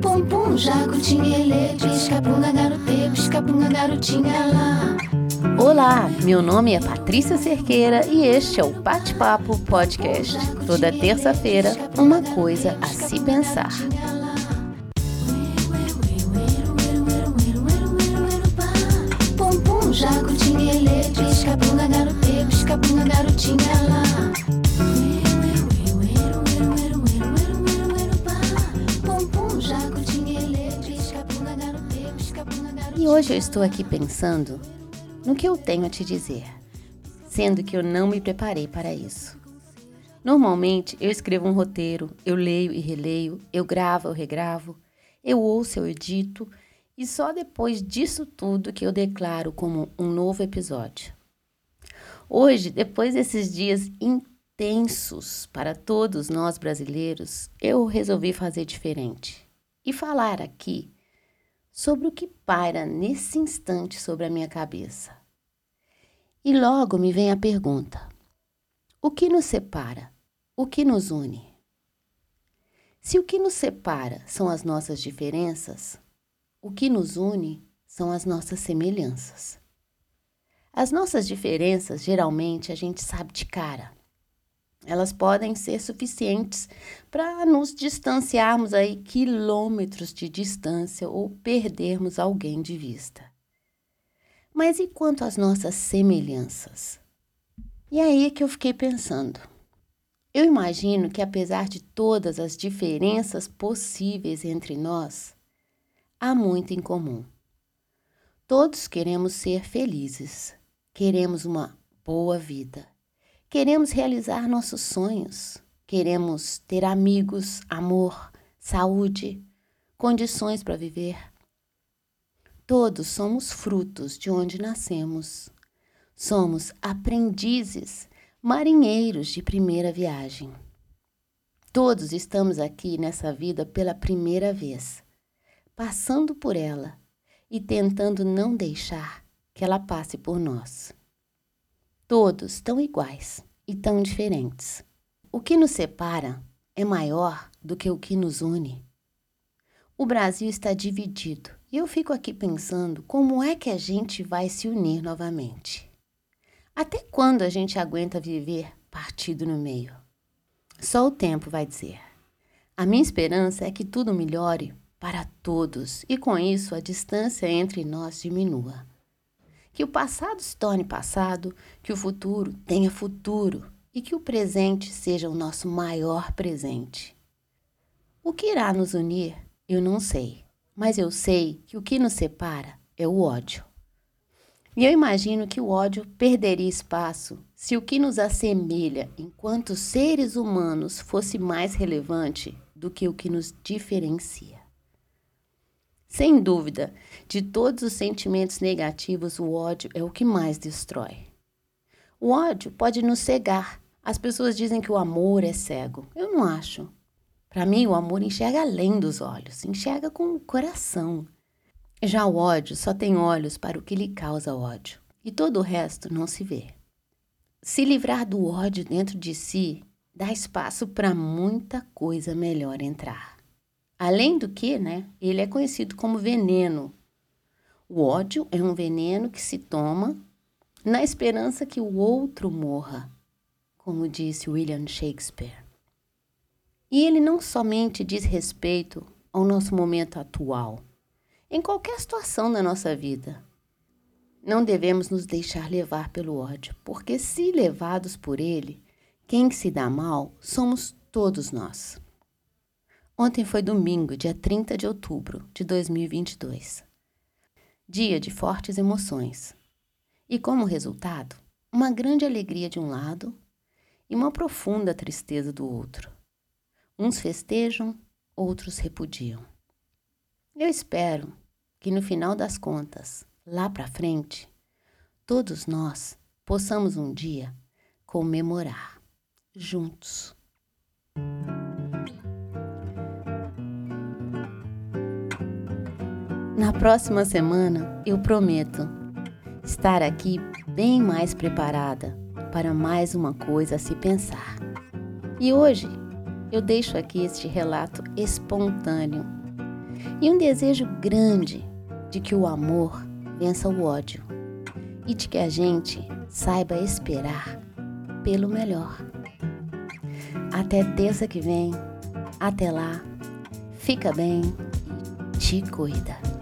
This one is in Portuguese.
Pum pum, jacutinguele, piscabunga garote, piscabunga garotinha lá. Olá, meu nome é Patrícia Cerqueira e este é o Bate-Papo Podcast. Toda terça-feira, uma coisa a se pensar. Pum pum, jacutinguele, piscabunga garote, piscabunga garotinha lá. E hoje eu estou aqui pensando no que eu tenho a te dizer, sendo que eu não me preparei para isso. Normalmente eu escrevo um roteiro, eu leio e releio, eu gravo, eu regravo, eu ouço, eu edito, e só depois disso tudo que eu declaro como um novo episódio. Hoje, depois desses dias intensos para todos nós brasileiros, eu resolvi fazer diferente e falar aqui sobre o que paira nesse instante sobre a minha cabeça. E logo me vem a pergunta: o que nos separa? O que nos une? Se o que nos separa são as nossas diferenças, o que nos une são as nossas semelhanças. As nossas diferenças, geralmente, a gente sabe de cara. Elas podem ser suficientes para nos distanciarmos aí quilômetros de distância ou perdermos alguém de vista. Mas e quanto às nossas semelhanças? E aí é que eu fiquei pensando. Eu imagino que apesar de todas as diferenças possíveis entre nós, há muito em comum. Todos queremos ser felizes, queremos uma boa vida, queremos realizar nossos sonhos, queremos ter amigos, amor, saúde, condições para viver. Todos somos frutos de onde nascemos. Somos aprendizes, marinheiros de primeira viagem. Todos estamos aqui nessa vida pela primeira vez, passando por ela e tentando não deixar que ela passe por nós. Todos tão iguais e tão diferentes. O que nos separa é maior do que o que nos une. O Brasil está dividido e eu fico aqui pensando como é que a gente vai se unir novamente. Até quando a gente aguenta viver partido no meio? Só o tempo vai dizer. A minha esperança é que tudo melhore para todos e com isso a distância entre nós diminua. Que o passado se torne passado, que o futuro tenha futuro e que o presente seja o nosso maior presente. O que irá nos unir, eu não sei, mas eu sei que o que nos separa é o ódio. E eu imagino que o ódio perderia espaço se o que nos assemelha enquanto seres humanos fosse mais relevante do que o que nos diferencia. Sem dúvida, de todos os sentimentos negativos, o ódio é o que mais destrói. O ódio pode nos cegar. As pessoas dizem que o amor é cego. Eu não acho. Para mim, o amor enxerga além dos olhos, enxerga com o coração. Já o ódio só tem olhos para o que lhe causa ódio, e todo o resto não se vê. Se livrar do ódio dentro de si dá espaço para muita coisa melhor entrar. Além do que, né, ele é conhecido como veneno. O ódio é um veneno que se toma na esperança que o outro morra, como disse William Shakespeare. E ele não somente diz respeito ao nosso momento atual, em qualquer situação da nossa vida. Não devemos nos deixar levar pelo ódio, porque se levados por ele, quem se dá mal somos todos nós. Ontem foi domingo, dia 30 de outubro de 2022. Dia de fortes emoções. E como resultado, uma grande alegria de um lado e uma profunda tristeza do outro. Uns festejam, outros repudiam. Eu espero que no final das contas, lá para frente, todos nós possamos um dia comemorar juntos. Na próxima semana, eu prometo estar aqui bem mais preparada para mais uma coisa a se pensar. E hoje eu deixo aqui este relato espontâneo e um desejo grande de que o amor vença o ódio e de que a gente saiba esperar pelo melhor. Até terça que vem. Até lá. Fica bem e te cuida.